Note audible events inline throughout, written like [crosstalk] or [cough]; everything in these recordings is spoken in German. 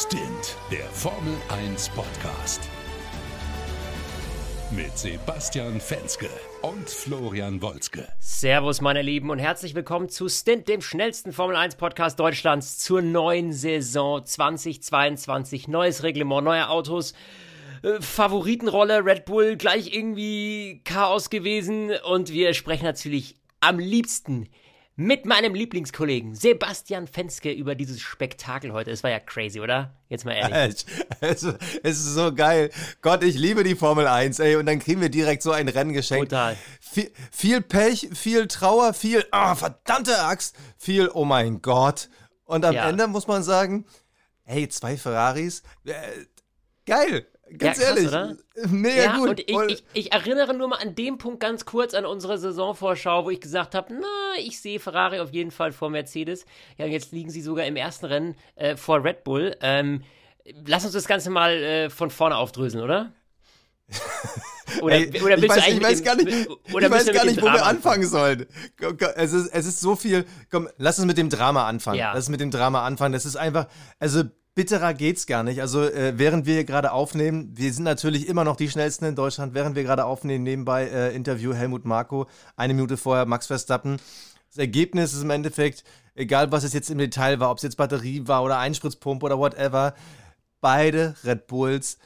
Stint, der Formel 1 Podcast. Mit Sebastian Fenske und Florian Wolzke. Servus, meine Lieben, und herzlich willkommen zu Stint, dem schnellsten Formel 1 Podcast Deutschlands zur neuen Saison 2022. Neues Reglement, neue Autos. Äh, Favoritenrolle Red Bull gleich irgendwie Chaos gewesen und wir sprechen natürlich am liebsten mit meinem Lieblingskollegen Sebastian Fenske über dieses Spektakel heute. Es war ja crazy, oder? Jetzt mal ehrlich. Es, ist so geil. Gott, ich liebe die Formel 1, ey. Und dann kriegen wir direkt so ein Rennen geschenkt. Total. Viel, viel Pech, viel Trauer, viel, ah, oh, verdammte Axt, viel, oh mein Gott. Und am ja. Ende muss man sagen, hey, zwei Ferraris, äh, geil. Ganz ja, krass, ehrlich, oder? mega ja, gut. Und ich, ich, ich, erinnere nur mal an dem Punkt ganz kurz an unsere Saisonvorschau, wo ich gesagt habe, na, ich sehe Ferrari auf jeden Fall vor Mercedes. Ja, und jetzt liegen sie sogar im ersten Rennen äh, vor Red Bull. Ähm, lass uns das Ganze mal äh, von vorne aufdröseln, oder? [laughs] Oder, Ey, oder willst weiß, ich weiß gar nicht, ich weiß gar nicht wo wir anfangen sollen. Es ist, es ist so viel. Komm, lass uns mit dem Drama anfangen. Ja. Lass uns mit dem Drama anfangen. Das ist einfach, also bitterer geht's gar nicht. Also äh, während wir gerade aufnehmen, wir sind natürlich immer noch die schnellsten in Deutschland, während wir gerade aufnehmen, nebenbei äh, Interview Helmut Marko, eine Minute vorher Max Verstappen. Das Ergebnis ist im Endeffekt, egal was es jetzt im Detail war, ob es jetzt Batterie war oder Einspritzpumpe oder whatever, beide Red Bulls,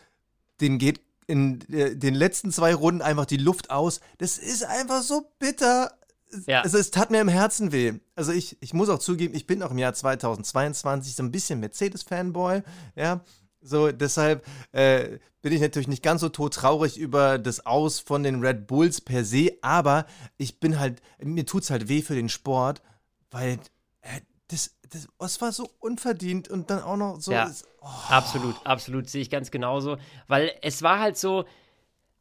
denen geht in äh, den letzten zwei Runden einfach die Luft aus. Das ist einfach so bitter ja. also es tat mir im Herzen weh. Also ich, ich muss auch zugeben, ich bin auch im Jahr 2022 so ein bisschen Mercedes-Fanboy, ja. So, deshalb äh, bin ich natürlich nicht ganz so todtraurig über das Aus von den Red Bulls per se, aber ich bin halt, mir tut es halt weh für den Sport, weil äh, das, das, das war so unverdient und dann auch noch so. Ja, ist, oh. Absolut, absolut, sehe ich ganz genauso, weil es war halt so,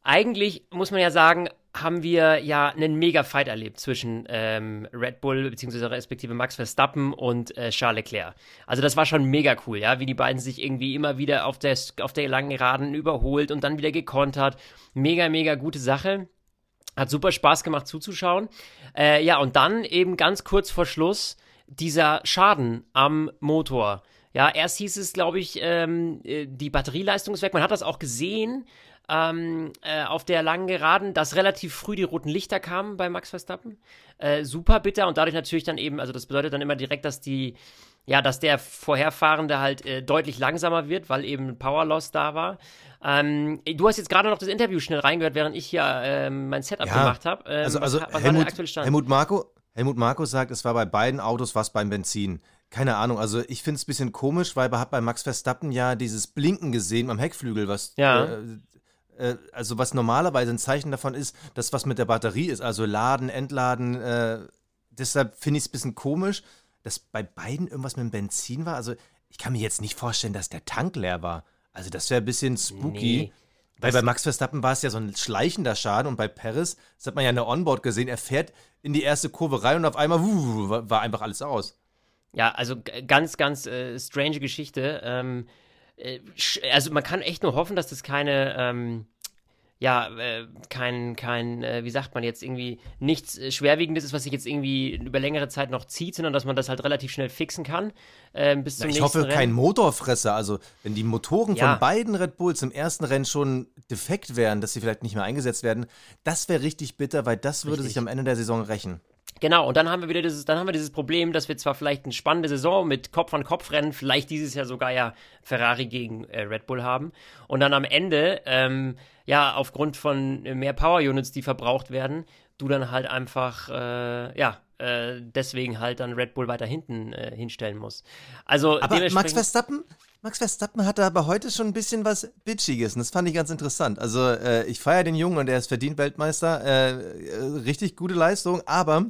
eigentlich muss man ja sagen, haben wir ja einen Mega-Fight erlebt zwischen ähm, Red Bull bzw. respektive Max Verstappen und äh, Charles Leclerc. Also das war schon mega cool, ja, wie die beiden sich irgendwie immer wieder auf der, auf der langen Geraden überholt und dann wieder gekontert. Mega, mega gute Sache. Hat super Spaß gemacht zuzuschauen. Äh, ja, und dann eben ganz kurz vor Schluss dieser Schaden am Motor. Ja, erst hieß es, glaube ich, ähm, äh, die Batterieleistung ist weg. Man hat das auch gesehen ähm, äh, auf der langen Geraden, dass relativ früh die roten Lichter kamen bei Max Verstappen. Äh, super bitter und dadurch natürlich dann eben, also das bedeutet dann immer direkt, dass die, ja, dass der Vorherfahrende halt äh, deutlich langsamer wird, weil eben Power Loss da war. Ähm, du hast jetzt gerade noch das Interview schnell reingehört, während ich hier ähm, mein Setup ja, gemacht habe. Ähm, also, also was, was Helmut, Helmut Marco, Helmut Marco sagt, es war bei beiden Autos was beim Benzin. Keine Ahnung, also ich finde es ein bisschen komisch, weil man hat bei Max Verstappen ja dieses Blinken gesehen am Heckflügel, was ja. äh, äh, also was normalerweise ein Zeichen davon ist, dass was mit der Batterie ist, also Laden, Entladen. Äh, deshalb finde ich es ein bisschen komisch, dass bei beiden irgendwas mit dem Benzin war. Also ich kann mir jetzt nicht vorstellen, dass der Tank leer war. Also das wäre ein bisschen spooky. Nee. Weil bei Max Verstappen war es ja so ein schleichender Schaden und bei Paris, das hat man ja in der Onboard gesehen, er fährt in die erste Kurve rein und auf einmal wuh, war einfach alles aus. Ja, also ganz, ganz äh, strange Geschichte. Ähm, äh, also man kann echt nur hoffen, dass das keine, ähm, ja, äh, kein, kein, äh, wie sagt man jetzt, irgendwie nichts äh, Schwerwiegendes ist, was sich jetzt irgendwie über längere Zeit noch zieht, sondern dass man das halt relativ schnell fixen kann. Äh, bis zum ja, ich hoffe, Rennen. kein Motorfresser. Also, wenn die Motoren ja. von beiden Red Bulls im ersten Rennen schon defekt wären, dass sie vielleicht nicht mehr eingesetzt werden, das wäre richtig bitter, weil das würde richtig. sich am Ende der Saison rächen. Genau, und dann haben wir wieder dieses, dann haben wir dieses Problem, dass wir zwar vielleicht eine spannende Saison mit Kopf an Kopf rennen, vielleicht dieses Jahr sogar ja Ferrari gegen äh, Red Bull haben. Und dann am Ende, ähm, ja, aufgrund von mehr Power Units, die verbraucht werden, du dann halt einfach, äh, ja, äh, deswegen halt dann Red Bull weiter hinten äh, hinstellen musst. Also, aber Max Verstappen, Max Verstappen hatte aber heute schon ein bisschen was Bitchiges und das fand ich ganz interessant. Also äh, ich feiere den Jungen und er ist verdient Weltmeister. Äh, richtig gute Leistung, aber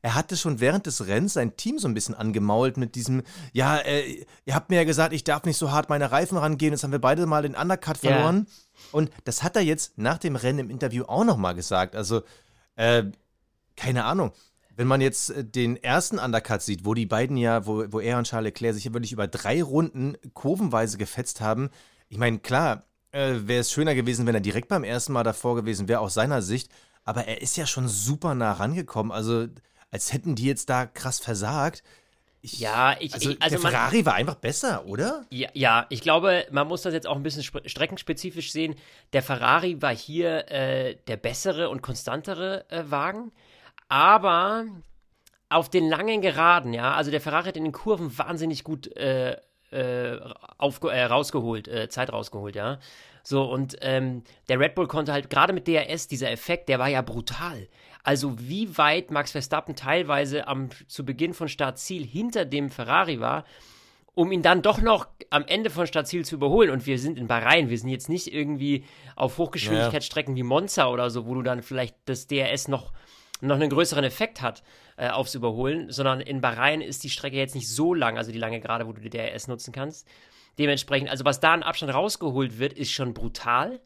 er hatte schon während des Rennens sein Team so ein bisschen angemault mit diesem, ja, äh, ihr habt mir ja gesagt, ich darf nicht so hart meine Reifen rangehen, jetzt haben wir beide mal den Undercut verloren. Yeah. Und das hat er jetzt nach dem Rennen im Interview auch nochmal gesagt. Also, äh, keine Ahnung. Wenn man jetzt äh, den ersten Undercut sieht, wo die beiden ja, wo, wo er und Charles Leclerc sich ja wirklich über drei Runden kurvenweise gefetzt haben, ich meine, klar, äh, wäre es schöner gewesen, wenn er direkt beim ersten Mal davor gewesen wäre, aus seiner Sicht. Aber er ist ja schon super nah rangekommen. Also als hätten die jetzt da krass versagt. ich, ja, ich, also, ich, also der Ferrari man, war einfach besser, oder? Ja, ja, ich glaube, man muss das jetzt auch ein bisschen streckenspezifisch sehen. Der Ferrari war hier äh, der bessere und konstantere äh, Wagen, aber auf den langen Geraden, ja, also der Ferrari hat in den Kurven wahnsinnig gut äh, äh, auf, äh, rausgeholt, äh, Zeit rausgeholt, ja. So, und ähm, der Red Bull konnte halt gerade mit DRS, dieser Effekt, der war ja brutal. Also, wie weit Max Verstappen teilweise am, zu Beginn von Startziel hinter dem Ferrari war, um ihn dann doch noch am Ende von Startziel zu überholen. Und wir sind in Bahrain, wir sind jetzt nicht irgendwie auf Hochgeschwindigkeitsstrecken ja. wie Monza oder so, wo du dann vielleicht das DRS noch, noch einen größeren Effekt hat äh, aufs Überholen, sondern in Bahrain ist die Strecke jetzt nicht so lang, also die lange Gerade, wo du die DRS nutzen kannst. Dementsprechend, also was da an Abstand rausgeholt wird, ist schon brutal.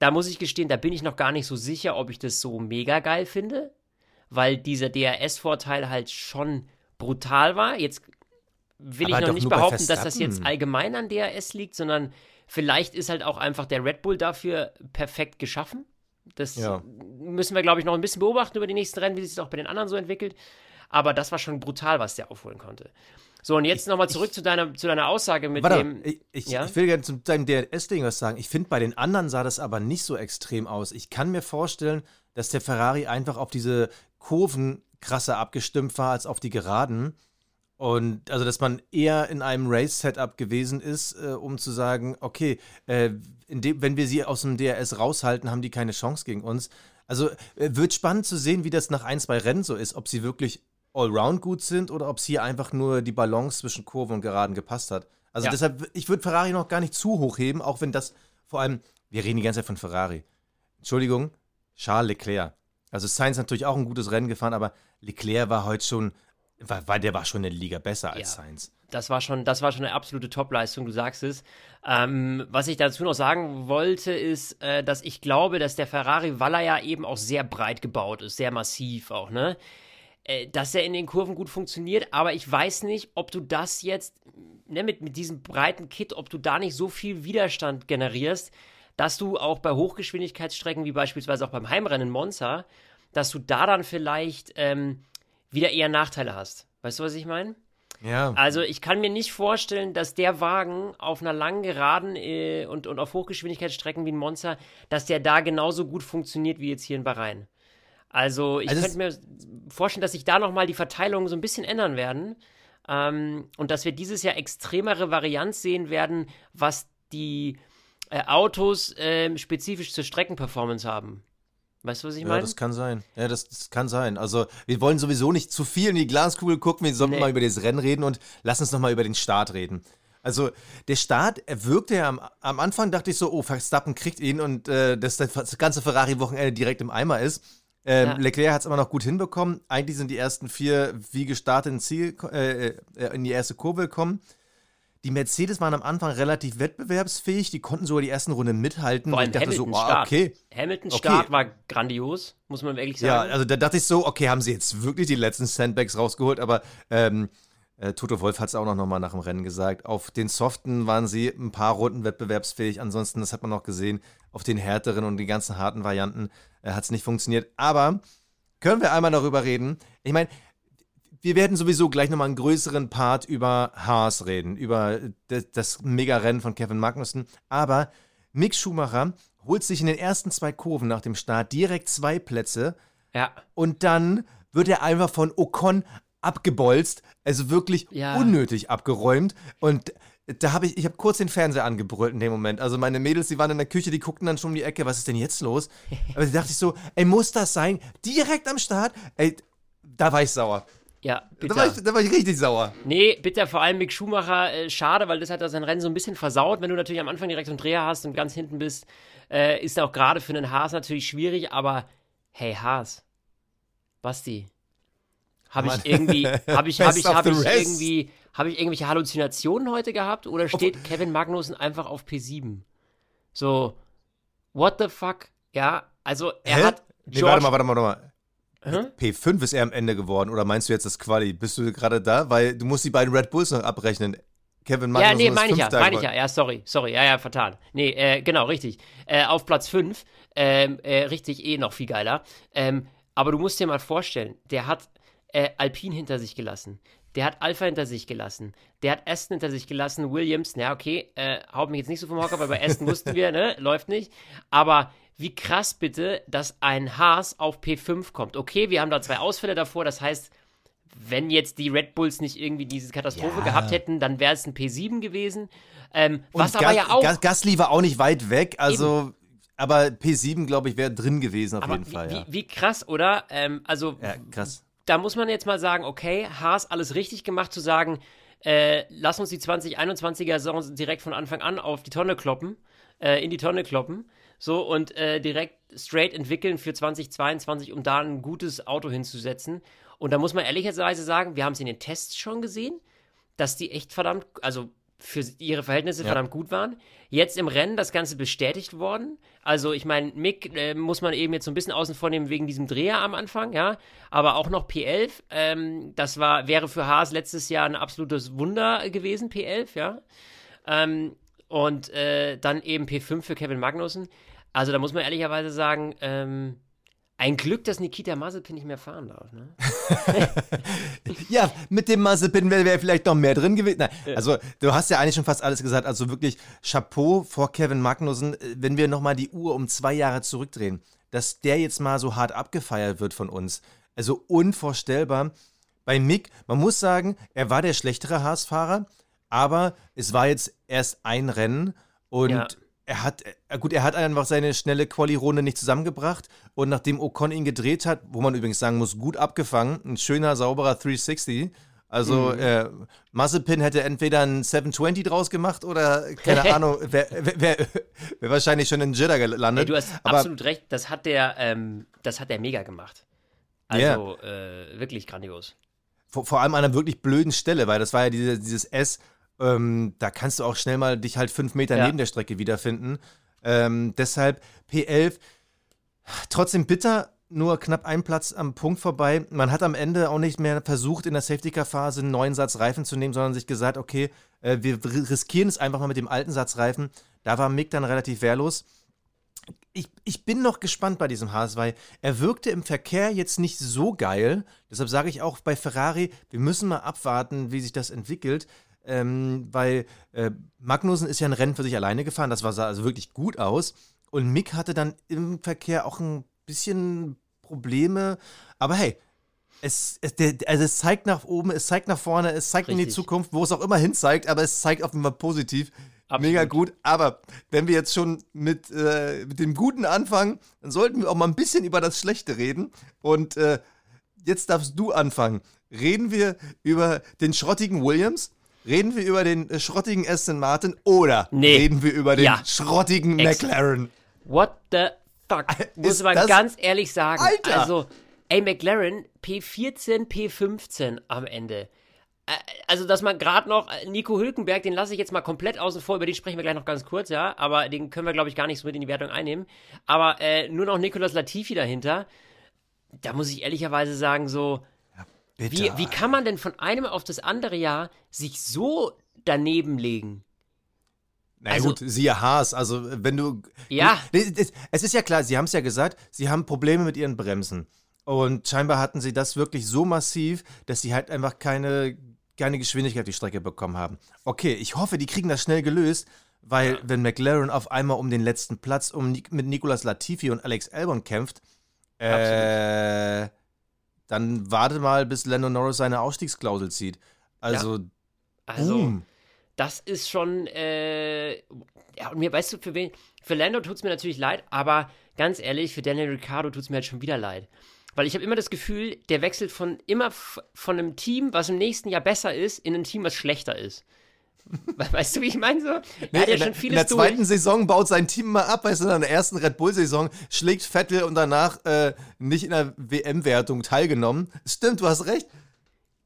Da muss ich gestehen, da bin ich noch gar nicht so sicher, ob ich das so mega geil finde, weil dieser DRS-Vorteil halt schon brutal war. Jetzt will Aber ich noch nicht behaupten, dass das jetzt allgemein an DRS liegt, sondern vielleicht ist halt auch einfach der Red Bull dafür perfekt geschaffen. Das ja. müssen wir, glaube ich, noch ein bisschen beobachten über die nächsten Rennen, wie sich das auch bei den anderen so entwickelt. Aber das war schon brutal, was der aufholen konnte. So, und jetzt nochmal zurück zu deiner, zu deiner Aussage mit warte, dem. Ich, ich, ja? ich will gerne zu deinem DRS-Ding was sagen. Ich finde, bei den anderen sah das aber nicht so extrem aus. Ich kann mir vorstellen, dass der Ferrari einfach auf diese Kurven krasser abgestimmt war als auf die Geraden. Und also, dass man eher in einem Race-Setup gewesen ist, äh, um zu sagen, okay, äh, dem, wenn wir sie aus dem DRS raushalten, haben die keine Chance gegen uns. Also äh, wird spannend zu sehen, wie das nach ein, zwei Rennen so ist, ob sie wirklich allround gut sind oder ob es hier einfach nur die Balance zwischen Kurve und Geraden gepasst hat. Also ja. deshalb, ich würde Ferrari noch gar nicht zu hoch heben, auch wenn das vor allem, wir reden die ganze Zeit von Ferrari. Entschuldigung, Charles Leclerc. Also Sainz natürlich auch ein gutes Rennen gefahren, aber Leclerc war heute schon weil der war schon eine Liga besser als ja, Sainz. Das war schon, das war schon eine absolute Topleistung, du sagst es. Ähm, was ich dazu noch sagen wollte, ist, äh, dass ich glaube, dass der Ferrari, weil er ja eben auch sehr breit gebaut ist, sehr massiv auch, ne? Äh, dass er in den Kurven gut funktioniert, aber ich weiß nicht, ob du das jetzt, ne, mit, mit diesem breiten Kit, ob du da nicht so viel Widerstand generierst, dass du auch bei Hochgeschwindigkeitsstrecken, wie beispielsweise auch beim Heimrennen Monza, dass du da dann vielleicht ähm, wieder eher Nachteile hast. Weißt du, was ich meine? Ja. Also ich kann mir nicht vorstellen, dass der Wagen auf einer langen Geraden äh, und, und auf Hochgeschwindigkeitsstrecken wie ein Monster, dass der da genauso gut funktioniert wie jetzt hier in Bahrain. Also ich also könnte mir vorstellen, dass sich da nochmal die Verteilungen so ein bisschen ändern werden. Ähm, und dass wir dieses Jahr extremere Varianz sehen werden, was die äh, Autos äh, spezifisch zur Streckenperformance haben. Weißt du, was ich meine? Ja, das kann sein. Ja, das, das, kann sein. Also, wir wollen sowieso nicht zu viel in die Glaskugel gucken. Wir sollten nee. mal über das Rennen reden und lass uns nochmal über den Start reden. Also, der Start, er wirkte ja am, am Anfang, dachte ich so, oh, Verstappen kriegt ihn und äh, dass das ganze Ferrari-Wochenende direkt im Eimer ist. Ähm, ja. Leclerc hat es immer noch gut hinbekommen. Eigentlich sind die ersten vier wie gestartet ins Ziel, äh, äh, in die erste Kurve gekommen. Die Mercedes waren am Anfang relativ wettbewerbsfähig, die konnten sogar die ersten Runde mithalten. Vor allem ich dachte Hamilton so, oh, okay. Hamilton Start okay. war grandios, muss man wirklich sagen. Ja, also da dachte ich so, okay, haben sie jetzt wirklich die letzten Sandbags rausgeholt, aber ähm, äh, Toto Wolf hat es auch noch mal nach dem Rennen gesagt. Auf den Soften waren sie ein paar Runden wettbewerbsfähig, ansonsten, das hat man noch gesehen, auf den härteren und die ganzen harten Varianten äh, hat es nicht funktioniert. Aber können wir einmal darüber reden? Ich meine, wir werden sowieso gleich nochmal einen größeren Part über Haas reden, über das Mega-Rennen von Kevin Magnussen. Aber Mick Schumacher holt sich in den ersten zwei Kurven nach dem Start direkt zwei Plätze. Ja. Und dann wird er einfach von Ocon abgebolzt, also wirklich ja. unnötig abgeräumt. Und da habe ich, ich habe kurz den Fernseher angebrüllt in dem Moment. Also meine Mädels, die waren in der Küche, die guckten dann schon um die Ecke, was ist denn jetzt los? [laughs] Aber da dachte ich so, ey, muss das sein? Direkt am Start? Ey, da war ich sauer. Ja, bitte. Da war, ich, da war ich richtig sauer. Nee, bitte vor allem Mick Schumacher, äh, schade, weil das hat sein Rennen so ein bisschen versaut. Wenn du natürlich am Anfang direkt einen Dreher hast und ganz hinten bist, äh, ist auch gerade für einen Haas natürlich schwierig, aber hey Haas, Basti, habe ich irgendwie, habe ich, habe [laughs] ich, habe ich irgendwie, habe ich irgendwelche Halluzinationen heute gehabt oder steht Kevin Magnussen einfach auf P7? So, what the fuck? Ja, also er Hä? hat. George, nee, warte mal, warte mal, warte mal. P5 ist er am Ende geworden oder meinst du jetzt das Quali? Bist du gerade da? Weil du musst die beiden Red Bulls noch abrechnen. Kevin Magnussen Ja, nee, meine ich ja, meine ich ja. Ja, sorry, sorry, ja, ja, vertan. Nee, äh, genau, richtig. Äh, auf Platz 5, ähm, äh, richtig, eh noch viel geiler. Ähm, aber du musst dir mal vorstellen, der hat äh, Alpin hinter sich gelassen. der hat Alpha hinter sich gelassen. Der hat Aston hinter sich gelassen. Williams, na okay, äh, haut mich jetzt nicht so vom Hocker, weil bei Aston wussten wir, ne, läuft nicht. Aber wie krass bitte, dass ein Haas auf P5 kommt. Okay, wir haben da zwei Ausfälle davor, das heißt, wenn jetzt die Red Bulls nicht irgendwie diese Katastrophe ja. gehabt hätten, dann wäre es ein P7 gewesen. Ähm, was aber ja auch. Gasly war auch nicht weit weg, also. Eben. Aber P7, glaube ich, wäre drin gewesen auf aber jeden Fall. Wie, ja. wie krass, oder? Ähm, also, ja, krass. Da muss man jetzt mal sagen, okay, Haas alles richtig gemacht, zu sagen, äh, lass uns die 2021er Saison direkt von Anfang an auf die Tonne kloppen, äh, in die Tonne kloppen. So und äh, direkt straight entwickeln für 2022, um da ein gutes Auto hinzusetzen. Und da muss man ehrlicherweise sagen, wir haben es in den Tests schon gesehen, dass die echt verdammt, also für ihre Verhältnisse ja. verdammt gut waren. Jetzt im Rennen das Ganze bestätigt worden. Also ich meine, Mick äh, muss man eben jetzt so ein bisschen außen vor nehmen wegen diesem Dreher am Anfang, ja. Aber auch noch P11, ähm, das war, wäre für Haas letztes Jahr ein absolutes Wunder gewesen, P11, ja. Ähm, und äh, dann eben P5 für Kevin Magnussen. Also da muss man ehrlicherweise sagen, ähm, ein Glück, dass Nikita Mazepin nicht mehr fahren darf. Ne? [laughs] ja, mit dem Mazepin wäre wär vielleicht noch mehr drin gewesen. Nein, also du hast ja eigentlich schon fast alles gesagt. Also wirklich Chapeau vor Kevin Magnussen, wenn wir nochmal die Uhr um zwei Jahre zurückdrehen, dass der jetzt mal so hart abgefeiert wird von uns. Also unvorstellbar. Bei Mick, man muss sagen, er war der schlechtere Haas-Fahrer, aber es war jetzt erst ein Rennen und ja er hat, äh, gut, er hat einfach seine schnelle Quali-Runde nicht zusammengebracht und nachdem Ocon ihn gedreht hat, wo man übrigens sagen muss, gut abgefangen, ein schöner, sauberer 360. Also mhm. äh, Mazepin hätte entweder ein 720 draus gemacht oder, keine [laughs] Ahnung, wäre wär, wär, wär, wahrscheinlich schon in Jeddah gelandet. Hey, du hast Aber, absolut recht, das hat der, ähm, das hat der mega gemacht. Also yeah. äh, wirklich grandios. Vor, vor, allem an einer wirklich blöden Stelle, weil das war ja diese, dieses S, ähm, da kannst du auch schnell mal dich halt fünf Meter ja. neben der Strecke wiederfinden. Ähm, deshalb P11, trotzdem bitter, nur knapp ein Platz am Punkt vorbei. Man hat am Ende auch nicht mehr versucht, in der Safety-Car-Phase einen neuen Satz Reifen zu nehmen, sondern sich gesagt, okay, äh, wir riskieren es einfach mal mit dem alten Satz Reifen. Da war Mick dann relativ wehrlos. Ich, ich bin noch gespannt bei diesem Haas, weil er wirkte im Verkehr jetzt nicht so geil. Deshalb sage ich auch bei Ferrari, wir müssen mal abwarten, wie sich das entwickelt ähm, weil äh, Magnussen ist ja ein Rennen für sich alleine gefahren, das sah also wirklich gut aus. Und Mick hatte dann im Verkehr auch ein bisschen Probleme. Aber hey, es, es, also es zeigt nach oben, es zeigt nach vorne, es zeigt Richtig. in die Zukunft, wo es auch immer hin zeigt, aber es zeigt auf jeden Fall positiv. Absolut. Mega gut. Aber wenn wir jetzt schon mit, äh, mit dem Guten anfangen, dann sollten wir auch mal ein bisschen über das Schlechte reden. Und äh, jetzt darfst du anfangen. Reden wir über den schrottigen Williams? Reden wir über den äh, schrottigen Aston Martin oder nee. reden wir über den ja. schrottigen Ex McLaren? What the fuck? Muss man ganz ehrlich sagen. Alter. Also, ey, McLaren P14, P15 am Ende. Äh, also, dass man gerade noch äh, Nico Hülkenberg, den lasse ich jetzt mal komplett außen vor, über den sprechen wir gleich noch ganz kurz, ja, aber den können wir, glaube ich, gar nicht so mit in die Wertung einnehmen. Aber äh, nur noch Nicolas Latifi dahinter. Da muss ich ehrlicherweise sagen, so, wie, wie kann man denn von einem auf das andere Jahr sich so daneben legen? Na also, gut, siehe Haas, also wenn du. Ja. Es ist ja klar, sie haben es ja gesagt, sie haben Probleme mit ihren Bremsen. Und scheinbar hatten sie das wirklich so massiv, dass sie halt einfach keine, keine Geschwindigkeit auf die Strecke bekommen haben. Okay, ich hoffe, die kriegen das schnell gelöst, weil ja. wenn McLaren auf einmal um den letzten Platz um, mit Nicolas Latifi und Alex Albon kämpft, äh, dann warte mal, bis Lando Norris seine Ausstiegsklausel zieht. Also, ja. also boom. das ist schon, äh, ja, und mir, weißt du, für wen, für Lando tut es mir natürlich leid, aber ganz ehrlich, für Daniel Ricciardo tut es mir halt schon wieder leid. Weil ich habe immer das Gefühl, der wechselt von immer von einem Team, was im nächsten Jahr besser ist, in ein Team, was schlechter ist. Weißt du, wie ich meine so? Nee, ja schon vieles In der zweiten durch. Saison baut sein Team mal ab, weißt du, in der ersten Red Bull-Saison schlägt Vettel und danach äh, nicht in der WM-Wertung teilgenommen. Stimmt, du hast recht.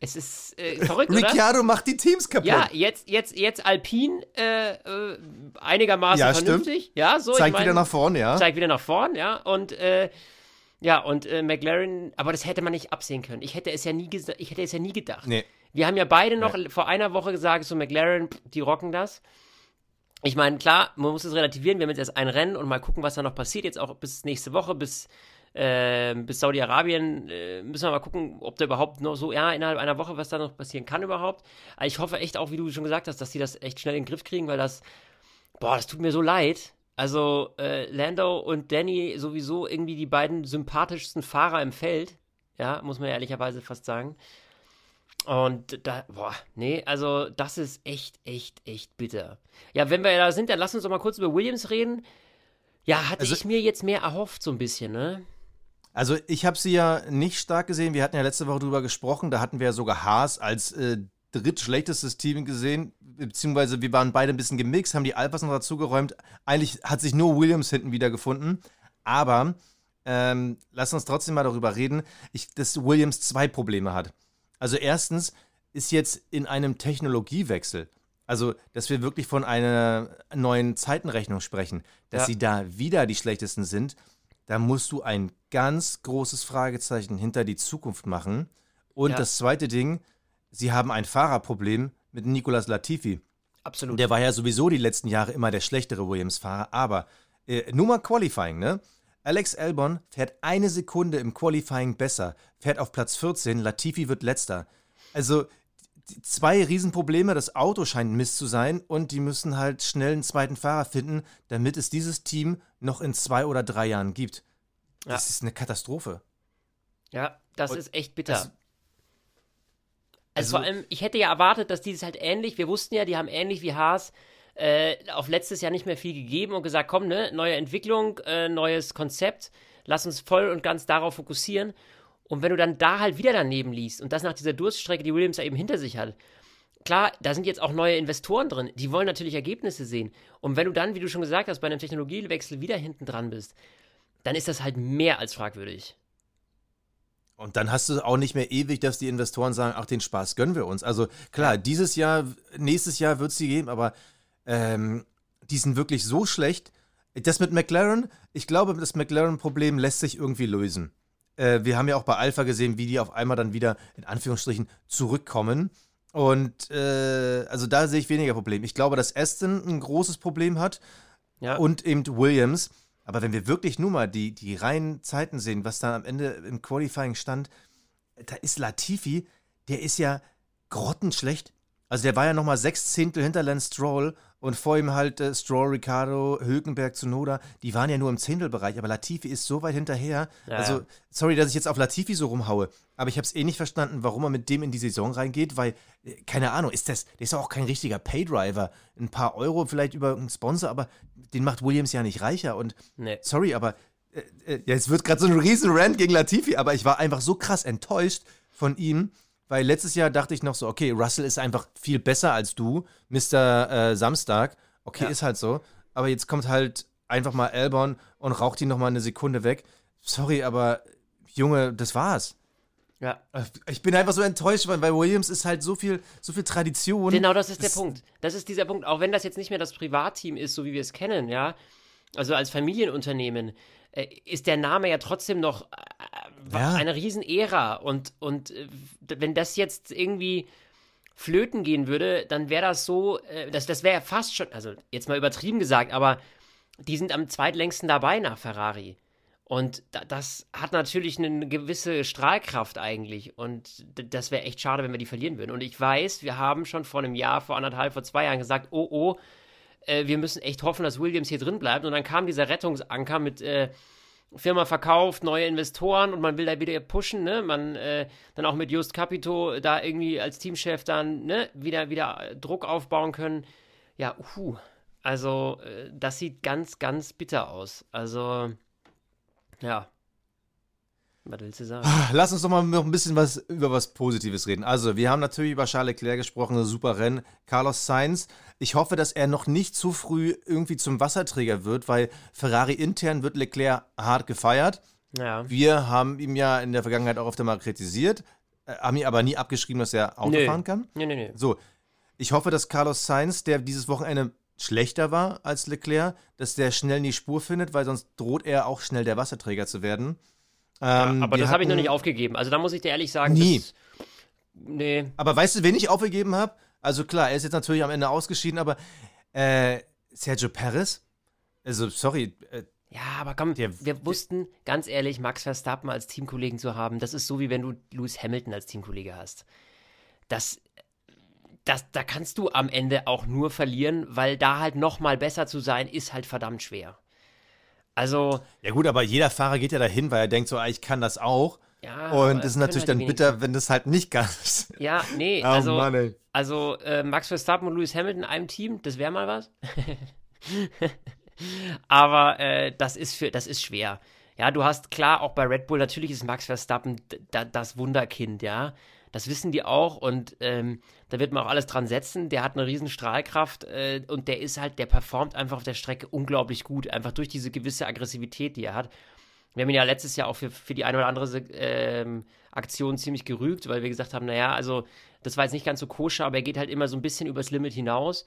Es ist äh, verrückt, Ricciardo macht die Teams kaputt. Ja, jetzt, jetzt, jetzt Alpin äh, äh, einigermaßen ja, vernünftig. Stimmt. Ja, so. Zeigt ich mein, wieder nach vorn, ja. Zeigt wieder nach vorn, ja. Und äh, ja, und äh, McLaren, aber das hätte man nicht absehen können. Ich hätte es ja nie, ich hätte es ja nie gedacht. Nee. Wir haben ja beide noch ja. vor einer Woche gesagt, so McLaren, die rocken das. Ich meine, klar, man muss es relativieren. Wir haben jetzt erst ein Rennen und mal gucken, was da noch passiert. Jetzt auch bis nächste Woche, bis äh, bis Saudi-Arabien äh, müssen wir mal gucken, ob da überhaupt noch so, ja, innerhalb einer Woche, was da noch passieren kann überhaupt. Aber ich hoffe echt auch, wie du schon gesagt hast, dass sie das echt schnell in den Griff kriegen, weil das, boah, das tut mir so leid. Also äh, Lando und Danny sowieso irgendwie die beiden sympathischsten Fahrer im Feld. Ja, muss man ehrlicherweise fast sagen. Und da, boah, nee, also das ist echt, echt, echt bitter. Ja, wenn wir da sind, dann lass uns doch mal kurz über Williams reden. Ja, hatte also, ich mir jetzt mehr erhofft, so ein bisschen, ne? Also ich habe sie ja nicht stark gesehen. Wir hatten ja letzte Woche drüber gesprochen. Da hatten wir ja sogar Haas als äh, drittschlechtestes Team gesehen. Beziehungsweise wir waren beide ein bisschen gemixt, haben die Alphas noch dazugeräumt. Eigentlich hat sich nur Williams hinten wiedergefunden. Aber ähm, lass uns trotzdem mal darüber reden, ich, dass Williams zwei Probleme hat. Also erstens ist jetzt in einem Technologiewechsel, also dass wir wirklich von einer neuen Zeitenrechnung sprechen, dass ja. sie da wieder die schlechtesten sind, da musst du ein ganz großes Fragezeichen hinter die Zukunft machen. Und ja. das zweite Ding, sie haben ein Fahrerproblem mit Nicolas Latifi. Absolut. Der war ja sowieso die letzten Jahre immer der schlechtere Williams-Fahrer, aber äh, nur mal Qualifying, ne? Alex Albon fährt eine Sekunde im Qualifying besser, fährt auf Platz 14, Latifi wird letzter. Also zwei Riesenprobleme, das Auto scheint Mist zu sein und die müssen halt schnell einen zweiten Fahrer finden, damit es dieses Team noch in zwei oder drei Jahren gibt. Ja. Das ist eine Katastrophe. Ja, das und ist echt bitter. Also, also, vor allem, ich hätte ja erwartet, dass dieses halt ähnlich, wir wussten ja, die haben ähnlich wie Haas äh, auf letztes Jahr nicht mehr viel gegeben und gesagt, komm, ne, neue Entwicklung, äh, neues Konzept, lass uns voll und ganz darauf fokussieren. Und wenn du dann da halt wieder daneben liest und das nach dieser Durststrecke, die Williams ja eben hinter sich hat, klar, da sind jetzt auch neue Investoren drin, die wollen natürlich Ergebnisse sehen. Und wenn du dann, wie du schon gesagt hast, bei einem Technologiewechsel wieder hinten dran bist, dann ist das halt mehr als fragwürdig. Und dann hast du auch nicht mehr ewig, dass die Investoren sagen, ach, den Spaß gönnen wir uns. Also klar, dieses Jahr, nächstes Jahr wird es sie geben, aber ähm, die sind wirklich so schlecht. Das mit McLaren, ich glaube, das McLaren-Problem lässt sich irgendwie lösen. Äh, wir haben ja auch bei Alpha gesehen, wie die auf einmal dann wieder in Anführungsstrichen zurückkommen. Und äh, also da sehe ich weniger Problem. Ich glaube, dass Aston ein großes Problem hat ja. und eben Williams. Aber wenn wir wirklich nur mal die, die reinen Zeiten sehen, was da am Ende im Qualifying stand, da ist Latifi, der ist ja grottenschlecht. Also der war ja nochmal sechs Zehntel hinter Lance Stroll und vor ihm halt äh, Stroll, Ricardo, Hülkenberg, Zunoda, die waren ja nur im Zehntelbereich, aber Latifi ist so weit hinterher. Ja, also, sorry, dass ich jetzt auf Latifi so rumhaue, aber ich habe es eh nicht verstanden, warum er mit dem in die Saison reingeht, weil, äh, keine Ahnung, ist das, der ist auch kein richtiger Paydriver. Ein paar Euro vielleicht über einen Sponsor, aber den macht Williams ja nicht reicher und, nee. sorry, aber, äh, äh, es wird gerade so ein riesen Rant gegen Latifi, aber ich war einfach so krass enttäuscht von ihm, weil letztes Jahr dachte ich noch so, okay, Russell ist einfach viel besser als du, Mr. Äh, Samstag. Okay, ja. ist halt so. Aber jetzt kommt halt einfach mal Albon und raucht ihn nochmal eine Sekunde weg. Sorry, aber Junge, das war's. Ja. Ich bin einfach so enttäuscht, weil bei Williams ist halt so viel, so viel Tradition. Genau, das ist das der Punkt. Das ist dieser Punkt. Auch wenn das jetzt nicht mehr das Privatteam ist, so wie wir es kennen, ja. Also als Familienunternehmen, äh, ist der Name ja trotzdem noch ja. eine Riesenära. Und, und äh, wenn das jetzt irgendwie flöten gehen würde, dann wäre das so, äh, das, das wäre ja fast schon, also jetzt mal übertrieben gesagt, aber die sind am zweitlängsten dabei nach Ferrari. Und das hat natürlich eine gewisse Strahlkraft eigentlich. Und das wäre echt schade, wenn wir die verlieren würden. Und ich weiß, wir haben schon vor einem Jahr, vor anderthalb, vor zwei Jahren gesagt, oh oh, äh, wir müssen echt hoffen, dass Williams hier drin bleibt. Und dann kam dieser Rettungsanker mit äh, Firma verkauft, neue Investoren und man will da wieder pushen, ne? Man äh, dann auch mit Just Capito da irgendwie als Teamchef dann, ne, wieder, wieder Druck aufbauen können. Ja, uh, also äh, das sieht ganz, ganz bitter aus. Also, ja. Was willst du sagen? Ah, lass uns doch mal noch ein bisschen was über was Positives reden. Also, wir haben natürlich über Charles Leclerc gesprochen, super Rennen. Carlos Sainz, ich hoffe, dass er noch nicht zu früh irgendwie zum Wasserträger wird, weil Ferrari intern wird Leclerc hart gefeiert. Ja. Wir haben ihm ja in der Vergangenheit auch öfter mal kritisiert, äh, haben ihm aber nie abgeschrieben, dass er Auto nee. fahren kann. Nee, nee, nee. So, ich hoffe, dass Carlos Sainz, der dieses Wochenende schlechter war als Leclerc, dass der schnell in die Spur findet, weil sonst droht er auch schnell der Wasserträger zu werden. Ähm, ja, aber das habe ich noch nicht aufgegeben. Also da muss ich dir ehrlich sagen, nie. Das, nee. Aber weißt du, wen ich aufgegeben habe? Also klar, er ist jetzt natürlich am Ende ausgeschieden, aber äh, Sergio Perez, also sorry, äh, Ja, aber komm, der, wir wussten, ganz ehrlich, Max Verstappen als Teamkollegen zu haben, das ist so, wie wenn du Lewis Hamilton als Teamkollege hast. Das, das, da kannst du am Ende auch nur verlieren, weil da halt noch mal besser zu sein, ist halt verdammt schwer. Also. Ja, gut, aber jeder Fahrer geht ja dahin, weil er denkt so, ah, ich kann das auch. Ja, und es ist natürlich halt dann bitter, wenn das halt nicht ganz. [laughs] Ja, nee, oh, also, Mann, also äh, Max Verstappen und Lewis Hamilton in einem Team, das wäre mal was. [laughs] Aber äh, das ist für, das ist schwer. Ja, du hast klar auch bei Red Bull, natürlich ist Max Verstappen das Wunderkind, ja. Das wissen die auch und ähm, da wird man auch alles dran setzen. Der hat eine riesen Strahlkraft äh, und der ist halt, der performt einfach auf der Strecke unglaublich gut, einfach durch diese gewisse Aggressivität, die er hat. Wir haben ihn ja letztes Jahr auch für, für die eine oder andere ähm, Aktion ziemlich gerügt, weil wir gesagt haben, naja, also das war jetzt nicht ganz so koscher, aber er geht halt immer so ein bisschen übers Limit hinaus.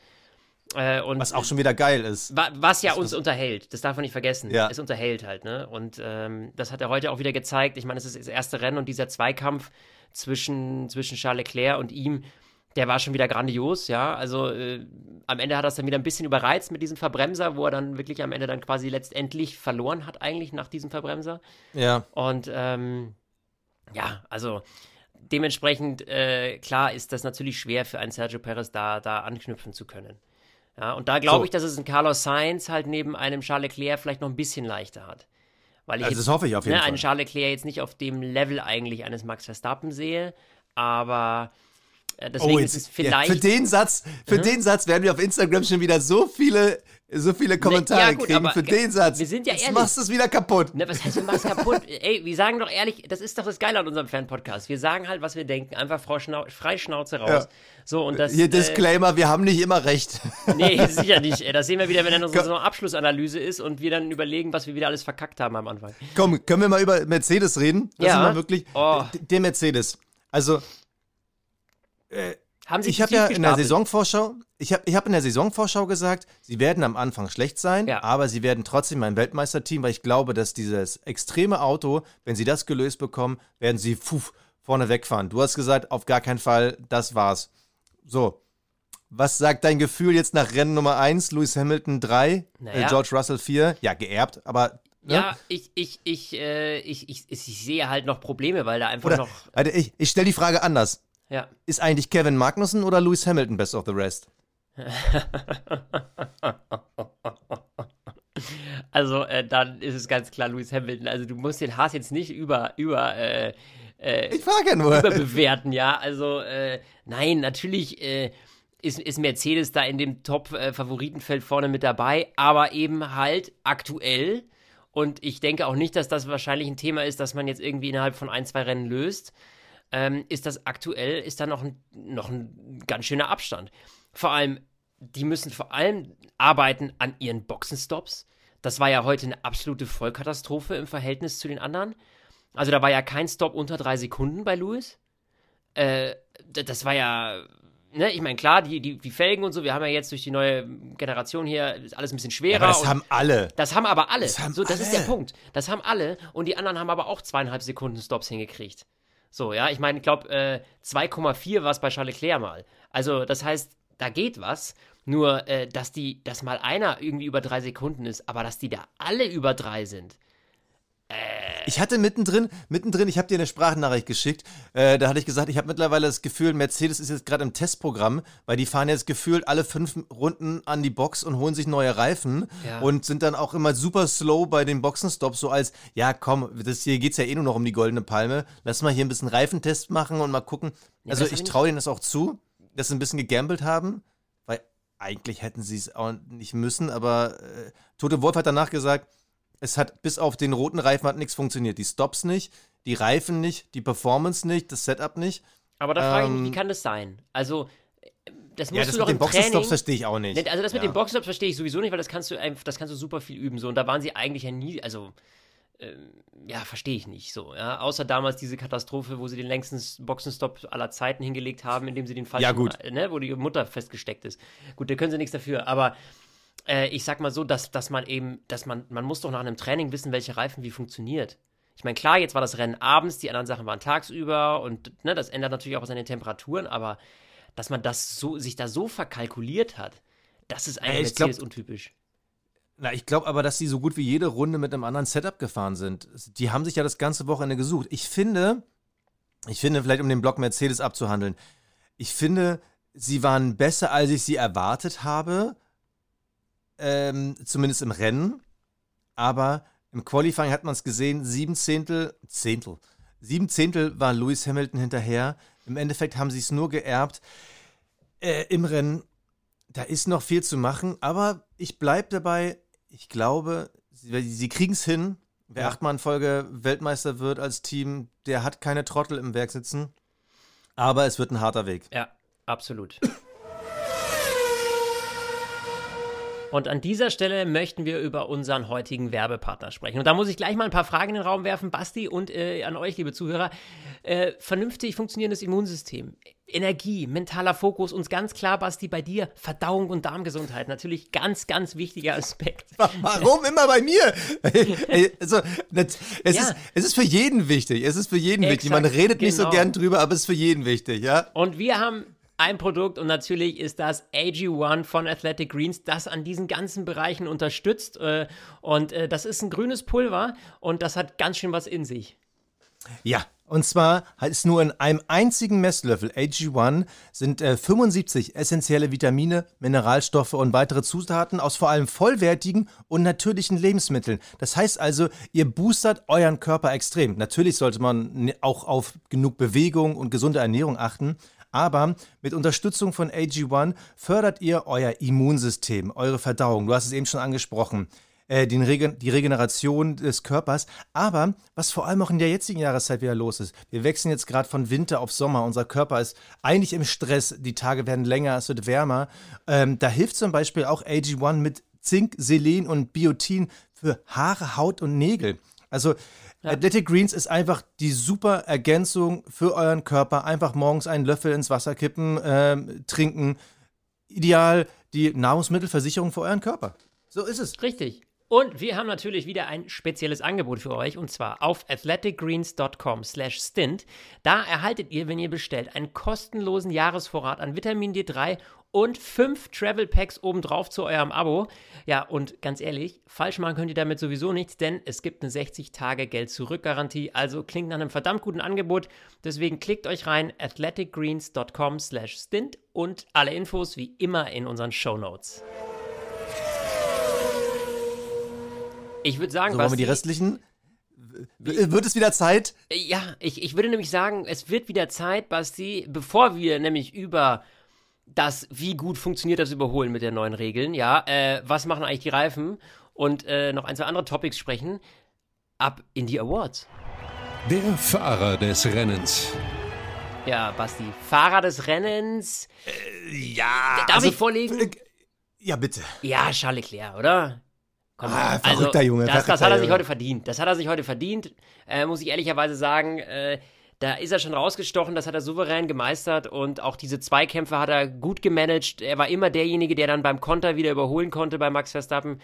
Äh, was auch schon wieder geil ist. Wa was ja uns unterhält, das darf man nicht vergessen. Ja. Es unterhält halt, ne? Und ähm, das hat er heute auch wieder gezeigt. Ich meine, es ist das erste Rennen und dieser Zweikampf zwischen, zwischen Charles Leclerc und ihm, der war schon wieder grandios, ja. Also äh, am Ende hat er es dann wieder ein bisschen überreizt mit diesem Verbremser, wo er dann wirklich am Ende dann quasi letztendlich verloren hat, eigentlich nach diesem Verbremser. Ja. Und ähm, ja, also dementsprechend, äh, klar ist das natürlich schwer für einen Sergio Perez da, da anknüpfen zu können. Ja, und da glaube so. ich, dass es ein Carlos Sainz halt neben einem Charles Leclerc vielleicht noch ein bisschen leichter hat. Weil ich also jetzt, das hoffe ich auf jeden ne, Fall. einen Charles Leclerc jetzt nicht auf dem Level eigentlich eines Max Verstappen sehe, aber äh, deswegen oh, jetzt, ist es vielleicht. Ja, für den Satz, für mhm. den Satz werden wir auf Instagram schon wieder so viele so viele ne, Kommentare ja, gut, kriegen für den Satz. Wir sind ja Jetzt ehrlich. machst du es wieder kaputt. Ne, was heißt, du machst kaputt? [laughs] Ey, wir sagen doch ehrlich, das ist doch das Geile an unserem Fan-Podcast. Wir sagen halt, was wir denken. Einfach frei Schnauze raus. Ja. So, und das, Hier äh, Disclaimer, wir haben nicht immer recht. [laughs] Nee, sicher nicht. Das sehen wir wieder, wenn dann unsere so Abschlussanalyse ist und wir dann überlegen, was wir wieder alles verkackt haben am Anfang. Komm, können wir mal über Mercedes reden? Das ja. ist wirklich. Oh. Der Mercedes. Also. Äh, haben Sie ich habe ja in der Saisonvorschau, ich habe ich hab in der Saisonvorschau gesagt, sie werden am Anfang schlecht sein, ja. aber sie werden trotzdem mein Weltmeisterteam, weil ich glaube, dass dieses extreme Auto, wenn sie das gelöst bekommen, werden sie pfuff, vorne wegfahren. Du hast gesagt, auf gar keinen Fall, das war's. So. Was sagt dein Gefühl jetzt nach Rennen Nummer 1, Lewis Hamilton 3, äh, naja. äh, George Russell 4? Ja, geerbt, aber Ne? Ja, ich, ich, ich, äh, ich, ich, ich, sehe halt noch Probleme, weil da einfach oder, noch. Also ich ich stelle die Frage anders. Ja. Ist eigentlich Kevin Magnussen oder Lewis Hamilton best of the rest? [laughs] also, äh, dann ist es ganz klar Lewis Hamilton. Also, du musst den Haas jetzt nicht über, über, äh, äh, ich frage ja nur. Überbewerten, ja. Also, äh, nein, natürlich, äh, ist, ist Mercedes da in dem Top-Favoritenfeld vorne mit dabei, aber eben halt aktuell. Und ich denke auch nicht, dass das wahrscheinlich ein Thema ist, das man jetzt irgendwie innerhalb von ein, zwei Rennen löst ähm, ist das aktuell, ist da noch ein, noch ein ganz schöner Abstand. Vor allem, die müssen vor allem arbeiten an ihren Boxenstops. Das war ja heute eine absolute Vollkatastrophe im Verhältnis zu den anderen. Also da war ja kein Stop unter drei Sekunden bei Lewis. Äh, das war ja, ne, ich meine, klar, die, die, die Felgen und so, wir haben ja jetzt durch die neue Generation hier alles ein bisschen schwerer. Ja, das haben alle. Das haben aber alle. Das, haben so, das alle. ist der Punkt. Das haben alle und die anderen haben aber auch zweieinhalb Sekunden Stops hingekriegt. So, ja, ich meine, ich glaube, äh, 2,4 war es bei Charles Leclerc mal. Also, das heißt, da geht was. Nur, äh, dass die, dass mal einer irgendwie über drei Sekunden ist, aber dass die da alle über drei sind. Ich hatte mittendrin, mittendrin, ich habe dir eine Sprachnachricht geschickt. Äh, da hatte ich gesagt, ich habe mittlerweile das Gefühl, Mercedes ist jetzt gerade im Testprogramm, weil die fahren jetzt gefühlt alle fünf Runden an die Box und holen sich neue Reifen ja. und sind dann auch immer super slow bei den Boxenstops, so als, ja komm, das hier geht's ja eh nur noch um die goldene Palme. Lass mal hier ein bisschen Reifentest machen und mal gucken. Ja, also ich traue denen das auch zu, dass sie ein bisschen gegambelt haben, weil eigentlich hätten sie es auch nicht müssen, aber äh, Tote Wolf hat danach gesagt, es hat bis auf den roten Reifen hat nichts funktioniert. Die Stops nicht, die Reifen nicht, die Performance nicht, das Setup nicht. Aber da frage ich mich, wie ähm, kann das sein? Also, das musst ja, das du doch mit den Boxenstops verstehe ich auch nicht. Also das mit ja. den Boxenstops verstehe ich sowieso nicht, weil das kannst du einfach, das kannst du super viel üben so und da waren sie eigentlich ja nie, also ähm, ja, verstehe ich nicht so, ja. Außer damals diese Katastrophe, wo sie den längsten Boxenstopp aller Zeiten hingelegt haben, indem sie den falschen, ja, gut. ne, wo die Mutter festgesteckt ist. Gut, da können sie nichts dafür, aber äh, ich sag mal so, dass, dass man eben, dass man, man muss doch nach einem Training wissen, welche Reifen wie funktioniert. Ich meine, klar, jetzt war das Rennen abends, die anderen Sachen waren tagsüber und ne, das ändert natürlich auch seine Temperaturen, aber dass man das so, sich da so verkalkuliert hat, das ist eigentlich Mercedes untypisch. Na, ich glaube aber, dass sie so gut wie jede Runde mit einem anderen Setup gefahren sind. Die haben sich ja das ganze Wochenende gesucht. Ich finde, ich finde, vielleicht um den Block Mercedes abzuhandeln, ich finde, sie waren besser, als ich sie erwartet habe. Ähm, zumindest im Rennen. Aber im Qualifying hat man es gesehen, sieben Zehntel, Zehntel, sieben Zehntel war Lewis Hamilton hinterher. Im Endeffekt haben sie es nur geerbt. Äh, Im Rennen, da ist noch viel zu machen, aber ich bleibe dabei, ich glaube, sie, sie kriegen es hin. Wer ja. achtmal in Folge Weltmeister wird als Team, der hat keine Trottel im Werk sitzen. Aber es wird ein harter Weg. Ja, absolut. Und an dieser Stelle möchten wir über unseren heutigen Werbepartner sprechen. Und da muss ich gleich mal ein paar Fragen in den Raum werfen, Basti, und äh, an euch, liebe Zuhörer. Äh, vernünftig funktionierendes Immunsystem, Energie, mentaler Fokus und ganz klar, Basti, bei dir Verdauung und Darmgesundheit. Natürlich ganz, ganz wichtiger Aspekt. [laughs] Warum immer bei mir? [laughs] also, es, ja. ist, es ist für jeden wichtig. Es ist für jeden Exakt, wichtig. Man redet nicht so genau. gern drüber, aber es ist für jeden wichtig, ja? Und wir haben ein Produkt und natürlich ist das AG1 von Athletic Greens, das an diesen ganzen Bereichen unterstützt. Äh, und äh, das ist ein grünes Pulver und das hat ganz schön was in sich. Ja, und zwar ist nur in einem einzigen Messlöffel AG1 sind äh, 75 essentielle Vitamine, Mineralstoffe und weitere Zutaten aus vor allem vollwertigen und natürlichen Lebensmitteln. Das heißt also, ihr boostert euren Körper extrem. Natürlich sollte man auch auf genug Bewegung und gesunde Ernährung achten. Aber mit Unterstützung von AG1 fördert ihr euer Immunsystem, eure Verdauung. Du hast es eben schon angesprochen. Äh, die, Regen die Regeneration des Körpers. Aber was vor allem auch in der jetzigen Jahreszeit wieder los ist, wir wechseln jetzt gerade von Winter auf Sommer. Unser Körper ist eigentlich im Stress. Die Tage werden länger, es wird wärmer. Ähm, da hilft zum Beispiel auch AG1 mit Zink, Selen und Biotin für Haare, Haut und Nägel. Also ja. Athletic Greens ist einfach die super Ergänzung für euren Körper. Einfach morgens einen Löffel ins Wasser kippen, ähm, trinken. Ideal die Nahrungsmittelversicherung für euren Körper. So ist es. Richtig. Und wir haben natürlich wieder ein spezielles Angebot für euch und zwar auf athleticgreens.com/stint. Da erhaltet ihr, wenn ihr bestellt, einen kostenlosen Jahresvorrat an Vitamin D3 und fünf Travel Packs obendrauf zu eurem Abo. Ja, und ganz ehrlich, falsch machen könnt ihr damit sowieso nichts, denn es gibt eine 60-Tage-Geld-Zurück-Garantie. Also klingt nach einem verdammt guten Angebot. Deswegen klickt euch rein athleticgreens.com/stint und alle Infos wie immer in unseren Show Notes. Ich würde sagen, so, wollen wir die restlichen? Wird es wieder Zeit? Ja, ich, ich würde nämlich sagen, es wird wieder Zeit, Basti, bevor wir nämlich über das, wie gut funktioniert das Überholen mit den neuen Regeln, ja, äh, was machen eigentlich die Reifen und äh, noch ein, zwei andere Topics sprechen, ab in die Awards. Der Fahrer des Rennens. Ja, Basti, Fahrer des Rennens. Äh, ja. Darf also, ich vorlegen? Äh, ja, bitte. Ja, Charles Leclerc, oder? Komm, ah, verrückter also, Junge. Das, das hat er sich heute verdient. Das hat er sich heute verdient, äh, muss ich ehrlicherweise sagen. Äh, da ist er schon rausgestochen, das hat er souverän gemeistert und auch diese Zweikämpfe hat er gut gemanagt. Er war immer derjenige, der dann beim Konter wieder überholen konnte bei Max Verstappen.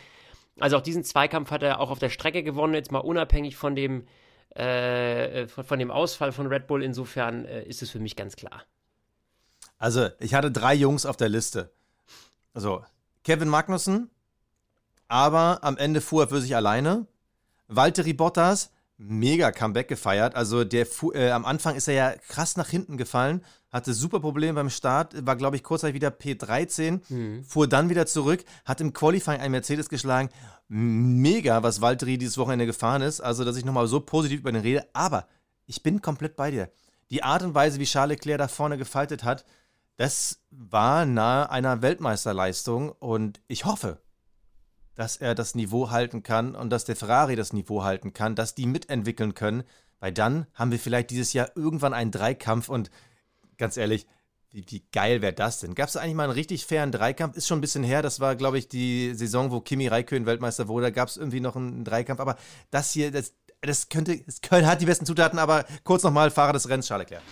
Also auch diesen Zweikampf hat er auch auf der Strecke gewonnen, jetzt mal unabhängig von dem, äh, von, von, dem Ausfall von Red Bull. Insofern äh, ist es für mich ganz klar. Also, ich hatte drei Jungs auf der Liste. Also, Kevin Magnussen, aber am Ende fuhr er für sich alleine. Valtteri Bottas, mega Comeback gefeiert. Also der äh, am Anfang ist er ja krass nach hinten gefallen, hatte super Probleme beim Start, war glaube ich kurzzeitig wieder P13, mhm. fuhr dann wieder zurück, hat im Qualifying einen Mercedes geschlagen. Mega, was Valtteri dieses Wochenende gefahren ist. Also, dass ich nochmal so positiv über den rede. Aber ich bin komplett bei dir. Die Art und Weise, wie Charles Leclerc da vorne gefaltet hat, das war nahe einer Weltmeisterleistung und ich hoffe, dass er das Niveau halten kann und dass der Ferrari das Niveau halten kann, dass die mitentwickeln können, weil dann haben wir vielleicht dieses Jahr irgendwann einen Dreikampf und ganz ehrlich, wie, wie geil wäre das denn? Gab es eigentlich mal einen richtig fairen Dreikampf? Ist schon ein bisschen her, das war, glaube ich, die Saison, wo Kimi Räikkönen Weltmeister wurde, da gab es irgendwie noch einen Dreikampf, aber das hier, das, das könnte, das Köln hat die besten Zutaten, aber kurz nochmal, Fahrer des Rennens, Charles Leclerc.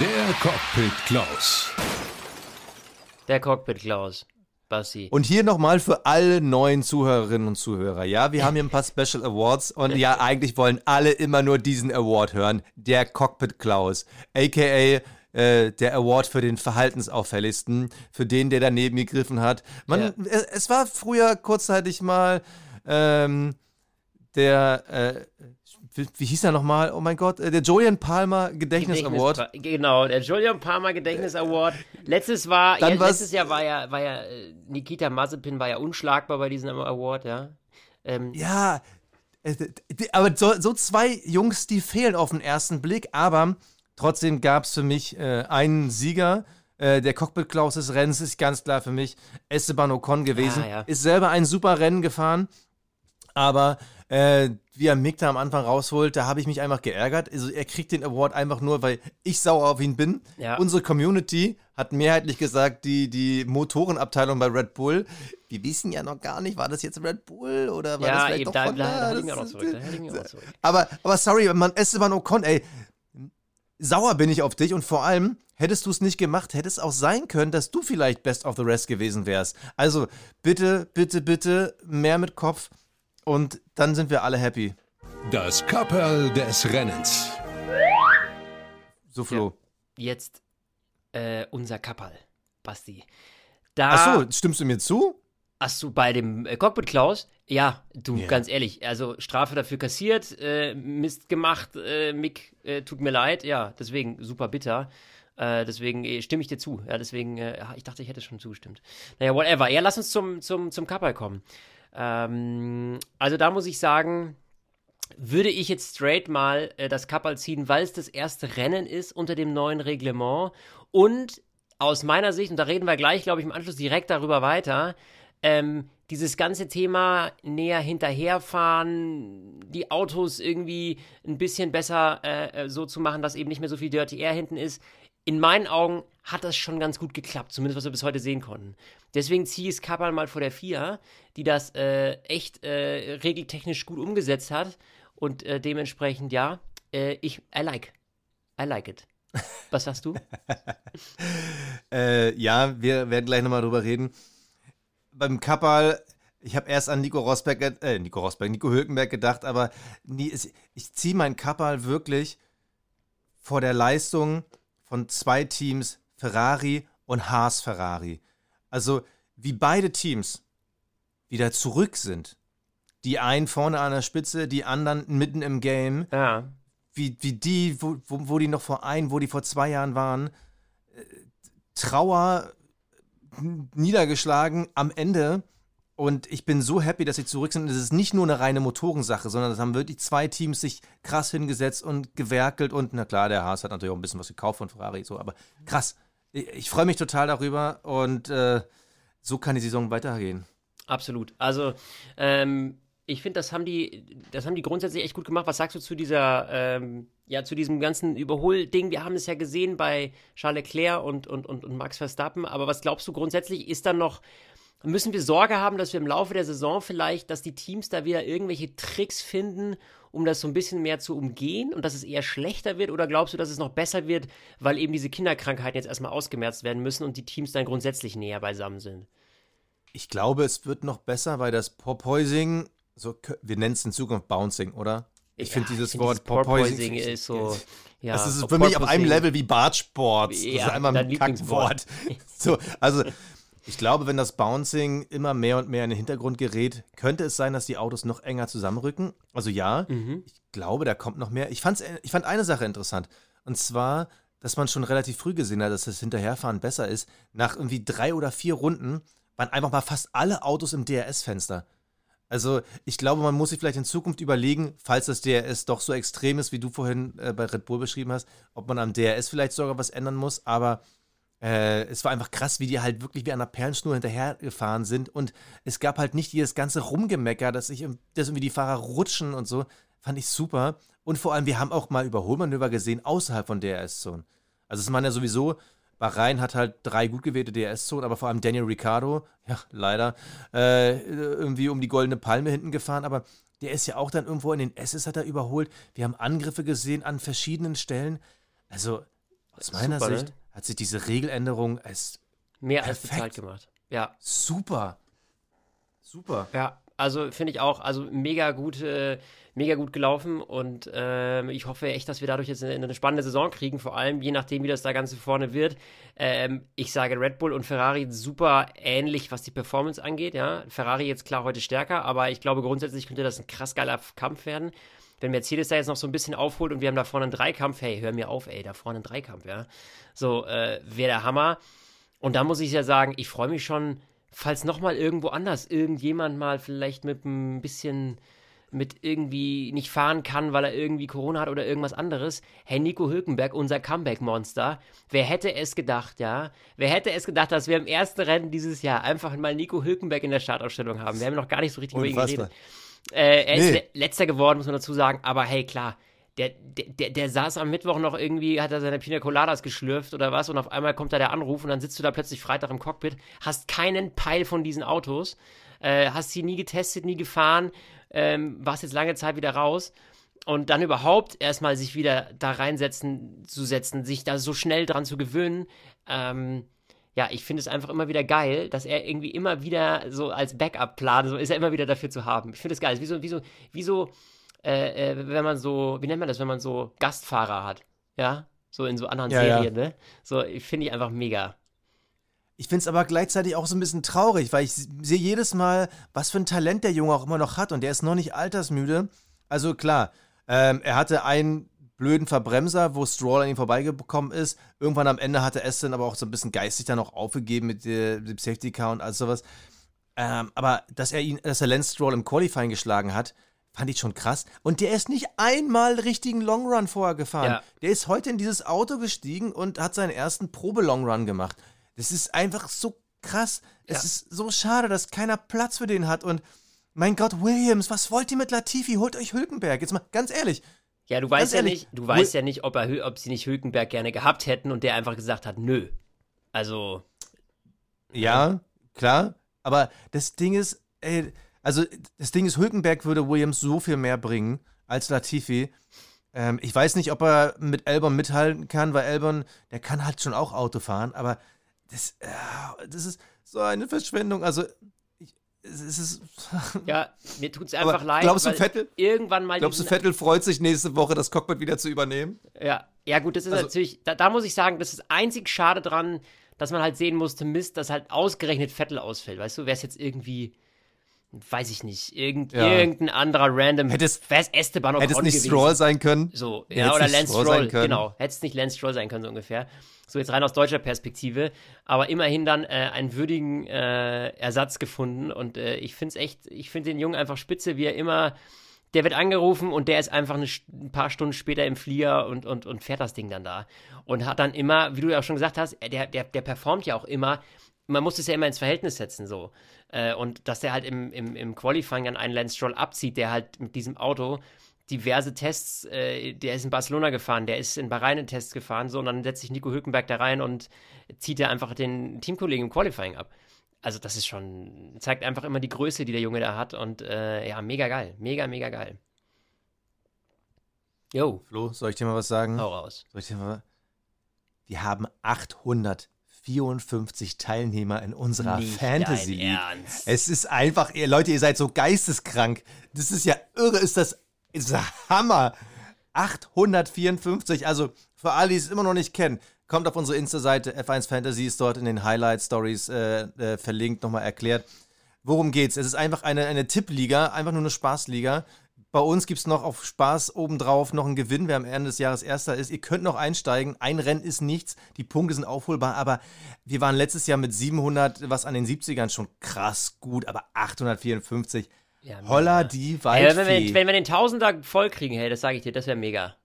Der Cockpit Klaus. Der Cockpit Klaus. Bassi. Und hier nochmal für alle neuen Zuhörerinnen und Zuhörer. Ja, wir haben hier ein paar [laughs] Special Awards und ja, eigentlich wollen alle immer nur diesen Award hören. Der Cockpit Klaus, aka äh, der Award für den Verhaltensauffälligsten, für den, der daneben gegriffen hat. Man, ja. es, es, war früher kurzzeitig mal ähm, der, äh, wie, wie, hieß er nochmal? Oh mein Gott, äh, der Julian Palmer Gedächtnis, Gedächtnis Award. Genau, der Julian Palmer Gedächtnis Award. Letztes war, ja, letztes Jahr war ja, war ja äh, Nikita Mazepin war ja unschlagbar bei diesem Award, ja. Ähm, ja, äh, aber so, so, zwei Jungs, die fehlen auf den ersten Blick, aber trotzdem gab es für mich äh, einen Sieger. Äh, der Cockpit Klaus des Rennens ist ganz klar für mich Esteban Ocon gewesen. Ja, ja. Ist selber ein super Rennen gefahren, aber äh, wie er Mick da am Anfang rausholt, da habe ich mich einfach geärgert. Also er kriegt den Award einfach nur, weil ich sauer auf ihn bin. Ja. Unsere Community hat mehrheitlich gesagt, die, die Motorenabteilung bei Red Bull, wir wissen ja noch gar nicht, war das jetzt Red Bull oder war ja, das vielleicht eben, doch da? Da, da, da, zurück, da zurück. Aber, aber sorry, man, Esteban Ocon, ey, sauer bin ich auf dich und vor allem, hättest du es nicht gemacht, hätte es auch sein können, dass du vielleicht Best of the Rest gewesen wärst. Also bitte, bitte, bitte mehr mit Kopf und dann sind wir alle happy. Das Kapperl des Rennens. So, Flo. Ja, jetzt äh, unser Kapperl, Basti. Da, Ach so, stimmst du mir zu? Hast du bei dem äh, Cockpit Klaus? Ja, du, yeah. ganz ehrlich, also Strafe dafür kassiert, äh, Mist gemacht, äh, Mick, äh, tut mir leid, ja, deswegen super bitter. Äh, deswegen stimme ich dir zu. Ja, deswegen, ich dachte, ich hätte schon zugestimmt. Naja, whatever. Ja, lass uns zum, zum, zum Kapperl kommen. Ähm, also da muss ich sagen, würde ich jetzt straight mal äh, das Kapperl ziehen, weil es das erste Rennen ist unter dem neuen Reglement. Und aus meiner Sicht, und da reden wir gleich, glaube ich, im Anschluss direkt darüber weiter, ähm, dieses ganze Thema näher hinterherfahren, die Autos irgendwie ein bisschen besser äh, äh so zu machen, dass eben nicht mehr so viel Dirty Air hinten ist, in meinen Augen hat das schon ganz gut geklappt, zumindest was wir bis heute sehen konnten. Deswegen ziehe ich Kapperl mal vor der 4, die das äh, echt äh, regeltechnisch gut umgesetzt hat und äh, dementsprechend, ja, äh, ich, I like. I like it. Was sagst du? [laughs] Äh, ja, wir werden gleich nochmal drüber reden. Beim Kapperl, ich habe erst an Nico Rosberg, äh, Nico Rosberg, Nico Hülkenberg gedacht, aber nie, ich ziehe mein Kapperl wirklich vor der Leistung von zwei Teams, Ferrari und Haas Ferrari. Also wie beide Teams wieder zurück sind. Die einen vorne an der Spitze, die anderen mitten im Game. Ja. Wie, wie die, wo, wo, wo die noch vor ein, wo die vor zwei Jahren waren. Äh, Trauer, niedergeschlagen am Ende und ich bin so happy, dass sie zurück sind. Es ist nicht nur eine reine Motorensache, sondern es haben wirklich zwei Teams sich krass hingesetzt und gewerkelt. Und na klar, der Haas hat natürlich auch ein bisschen was gekauft von Ferrari, so, aber krass. Ich, ich freue mich total darüber und äh, so kann die Saison weitergehen. Absolut. Also, ähm, ich finde, das haben die, das haben die grundsätzlich echt gut gemacht. Was sagst du zu dieser, ähm, ja, zu diesem ganzen Überholding? Wir haben es ja gesehen bei Charles Leclerc und, und, und, und Max Verstappen. Aber was glaubst du grundsätzlich? Ist da noch müssen wir Sorge haben, dass wir im Laufe der Saison vielleicht, dass die Teams da wieder irgendwelche Tricks finden, um das so ein bisschen mehr zu umgehen und dass es eher schlechter wird? Oder glaubst du, dass es noch besser wird, weil eben diese Kinderkrankheiten jetzt erstmal ausgemerzt werden müssen und die Teams dann grundsätzlich näher beisammen sind? Ich glaube, es wird noch besser, weil das Porpoising, so, wir nennen es in Zukunft Bouncing, oder? Ich ja, finde dieses find Wort Porpoising ist so. Ja, das ist für mich auf einem Level wie Bartsport. Ja, das ist einmal ein Kackwort. so, also [laughs] ich glaube, wenn das Bouncing immer mehr und mehr in den Hintergrund gerät, könnte es sein, dass die Autos noch enger zusammenrücken. Also ja, mhm. ich glaube, da kommt noch mehr. Ich, fand's, ich fand eine Sache interessant. Und zwar, dass man schon relativ früh gesehen hat, dass das Hinterherfahren besser ist. Nach irgendwie drei oder vier Runden waren einfach mal fast alle Autos im DRS-Fenster. Also ich glaube, man muss sich vielleicht in Zukunft überlegen, falls das DRS doch so extrem ist, wie du vorhin äh, bei Red Bull beschrieben hast, ob man am DRS vielleicht sogar was ändern muss. Aber äh, es war einfach krass, wie die halt wirklich wie an einer Perlenschnur hinterhergefahren sind. Und es gab halt nicht dieses ganze Rumgemecker, dass, ich, dass irgendwie die Fahrer rutschen und so. Fand ich super. Und vor allem, wir haben auch mal Überholmanöver gesehen außerhalb von DRS-Zonen. Also es waren ja sowieso, Bahrain hat halt drei gut gewählte DRS-Zonen, aber vor allem Daniel Ricciardo, ja, leider, äh, irgendwie um die goldene Palme hinten gefahren. Aber der ist ja auch dann irgendwo in den S's hat er überholt. Wir haben Angriffe gesehen an verschiedenen Stellen. Also aus meiner Super, ne? Sicht ne? Hat sich diese Regeländerung als mehr perfekt. als bezahlt gemacht. Ja. Super. Super. Ja, also finde ich auch, also mega gute. Mega gut gelaufen und ähm, ich hoffe echt, dass wir dadurch jetzt eine, eine, spannende Saison kriegen, vor allem je nachdem, wie das da Ganze vorne wird. Ähm, ich sage Red Bull und Ferrari super ähnlich, was die Performance angeht. Ja, Ferrari jetzt klar heute stärker, aber ich glaube grundsätzlich könnte das ein krass geiler Kampf werden wenn Mercedes da jetzt noch so ein bisschen aufholt und wir haben da vorne einen Dreikampf, hey, hör mir auf, ey, da vorne einen Dreikampf, ja. So, äh, wäre der Hammer. Und da muss ich ja sagen, ich freue mich schon, falls nochmal irgendwo anders irgendjemand mal vielleicht mit ein bisschen mit irgendwie nicht fahren kann, weil er irgendwie Corona hat oder irgendwas anderes. Hey, Nico Hülkenberg, unser Comeback-Monster. Wer hätte es gedacht, ja? Wer hätte es gedacht, dass wir im ersten Rennen dieses Jahr einfach mal Nico Hülkenberg in der Startausstellung haben? Wir haben noch gar nicht so richtig über ihn geredet. Äh, er nee. ist letzter geworden, muss man dazu sagen. Aber hey, klar, der, der, der saß am Mittwoch noch irgendwie, hat er seine Pina Coladas geschlürft oder was und auf einmal kommt da der Anruf und dann sitzt du da plötzlich Freitag im Cockpit, hast keinen Peil von diesen Autos, äh, hast sie nie getestet, nie gefahren, ähm, warst jetzt lange Zeit wieder raus und dann überhaupt erstmal sich wieder da reinsetzen zu setzen, sich da so schnell dran zu gewöhnen, ähm, ja, ich finde es einfach immer wieder geil, dass er irgendwie immer wieder so als Backup-Plan, so ist er immer wieder dafür zu haben. Ich finde es geil. Wie so, wie so, wie so äh, äh, wenn man so, wie nennt man das, wenn man so Gastfahrer hat? Ja, so in so anderen ja, Serien, ja. ne? So, finde ich einfach mega. Ich finde es aber gleichzeitig auch so ein bisschen traurig, weil ich sehe jedes Mal, was für ein Talent der Junge auch immer noch hat und der ist noch nicht altersmüde. Also klar, ähm, er hatte einen blöden Verbremser, wo Stroll an ihm vorbeigekommen ist. Irgendwann am Ende hatte Aston aber auch so ein bisschen geistig dann auch aufgegeben mit dem Safety Car und all sowas. Ähm, aber dass er ihn, dass er Lance Stroll im Qualifying geschlagen hat, fand ich schon krass. Und der ist nicht einmal richtigen Long Run vorher gefahren. Ja. Der ist heute in dieses Auto gestiegen und hat seinen ersten Probe-Long Run gemacht. Das ist einfach so krass. Ja. Es ist so schade, dass keiner Platz für den hat. Und mein Gott, Williams, was wollt ihr mit Latifi? Holt euch Hülkenberg. Jetzt mal ganz ehrlich. Ja, du weißt ja nicht, du weißt ja nicht, ob, er, ob sie nicht Hülkenberg gerne gehabt hätten und der einfach gesagt hat, nö. Also. Ja, klar. Aber das Ding ist, ey, also das Ding ist, Hülkenberg würde Williams so viel mehr bringen als Latifi. Ähm, ich weiß nicht, ob er mit Albon mithalten kann, weil Albon, der kann halt schon auch Auto fahren, aber das, äh, das ist so eine Verschwendung. Also es ist. [laughs] Ja, mir tut es einfach Aber leid. Glaubst du, Vettel? Irgendwann mal. Glaubst du, Vettel freut sich nächste Woche, das Cockpit wieder zu übernehmen? Ja, ja, gut, das ist also, natürlich. Da, da, muss ich sagen, das ist einzig schade dran, dass man halt sehen musste, Mist, dass halt ausgerechnet Vettel ausfällt. Weißt du, wäre es jetzt irgendwie. Weiß ich nicht, irgend, ja. irgendein anderer random. Hätte es, Esteban Hätte es nicht gewesen. Stroll sein können? So, ja, oder Lance Stroll, Stroll genau. Hätte es nicht Lance Stroll sein können, so ungefähr. So jetzt rein aus deutscher Perspektive, aber immerhin dann äh, einen würdigen äh, Ersatz gefunden und äh, ich finde es echt, ich finde den Jungen einfach spitze, wie er immer, der wird angerufen und der ist einfach eine, ein paar Stunden später im Flieger und, und, und fährt das Ding dann da und hat dann immer, wie du ja auch schon gesagt hast, der, der, der performt ja auch immer, man muss es ja immer ins Verhältnis setzen so äh, und dass der halt im, im, im Qualifying dann einen Lance Stroll abzieht, der halt mit diesem Auto diverse Tests, äh, der ist in Barcelona gefahren, der ist in Bahrain in Tests gefahren, so, und dann setzt sich Nico Hülkenberg da rein und zieht er einfach den Teamkollegen im Qualifying ab. Also das ist schon, zeigt einfach immer die Größe, die der Junge da hat und äh, ja, mega geil, mega, mega geil. Jo. Flo, soll ich dir mal was sagen? Hau raus. Soll ich dir mal Wir haben 854 Teilnehmer in unserer Nicht Fantasy League. Es ist einfach, ihr Leute, ihr seid so geisteskrank. Das ist ja irre, ist das ist Hammer. 854, also für alle, die es immer noch nicht kennen, kommt auf unsere Insta-Seite, F1 Fantasy ist dort in den Highlight-Stories äh, äh, verlinkt, nochmal erklärt. Worum geht's? Es ist einfach eine, eine Tippliga, einfach nur eine Spaßliga. Bei uns gibt es noch auf Spaß obendrauf noch einen Gewinn, wer am Ende des Jahres Erster ist. Ihr könnt noch einsteigen. Ein Rennen ist nichts. Die Punkte sind aufholbar. Aber wir waren letztes Jahr mit 700, was an den 70ern schon krass gut. Aber 854 ja, Holla die Waldfee. Hey, wenn, wir, wenn wir den Tausender voll kriegen, hey, das sage ich dir, das wäre mega.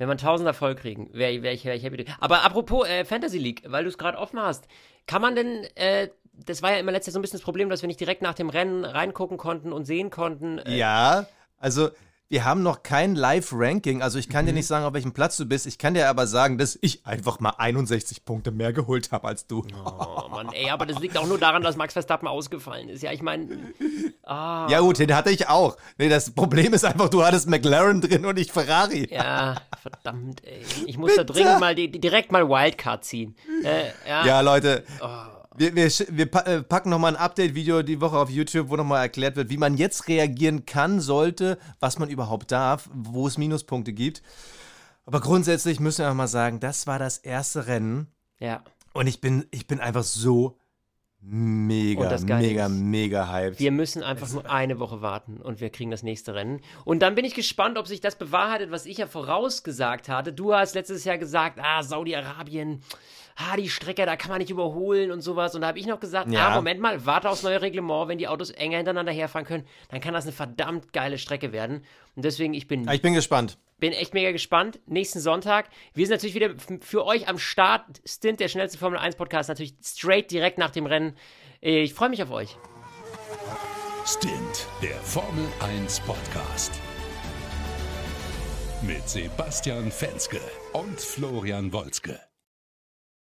Wenn einen Tausender voll kriegen, wäre wär ich, wär ich happy. Aber apropos äh, Fantasy League, weil du es gerade offen hast, kann man denn, äh, das war ja immer letztes Jahr so ein bisschen das Problem, dass wir nicht direkt nach dem Rennen reingucken konnten und sehen konnten. Äh, ja, also wir haben noch kein Live-Ranking, also ich kann mhm. dir nicht sagen, auf welchem Platz du bist. Ich kann dir aber sagen, dass ich einfach mal 61 Punkte mehr geholt habe als du. Oh Mann, ey, aber das liegt auch nur daran, dass Max Verstappen ausgefallen ist. Ja, ich meine. Ah. Ja, gut, den hatte ich auch. Nee, das Problem ist einfach, du hattest McLaren drin und ich Ferrari. Ja, verdammt, ey. Ich muss Bitte? da dringend mal direkt mal Wildcard ziehen. Äh, ja. ja. Leute. Oh Wir, wir, wir äh, packen nochmal ein Update-Video die Woche auf YouTube, wo nochmal erklärt wird, wie man jetzt reagieren kann, sollte, was man überhaupt darf, wo es Minuspunkte gibt. Aber grundsätzlich müssen wir auch mal sagen, das war das erste Rennen. Ja. Und ich bin, ich bin einfach so mega, mega, ist, mega hyped. Wir müssen einfach nur eine Woche warten und wir kriegen das nächste Rennen. Und dann bin ich gespannt, ob sich das bewahrheitet, was ich ja vorausgesagt hatte. Du hast letztes Jahr gesagt, ah, Saudi-Arabien, ah, die Strecke, da kann man nicht überholen und sowas. Und da habe ich noch gesagt, ja. ah, Moment mal, warte aufs neue Reglement, wenn die Autos enger hintereinander herfahren können, dann kann das eine verdammt geile Strecke werden. Und deswegen, ich bin. Ich bin gespannt. Bin echt mega gespannt. Nächsten Sonntag. Wir sind natürlich wieder für euch am Start. Stint, der schnellste Formel 1 Podcast, natürlich straight direkt nach dem Rennen. Ich freue mich auf euch. Stint, der Formel 1 Podcast. Mit Sebastian Fenske und Florian Wolzke.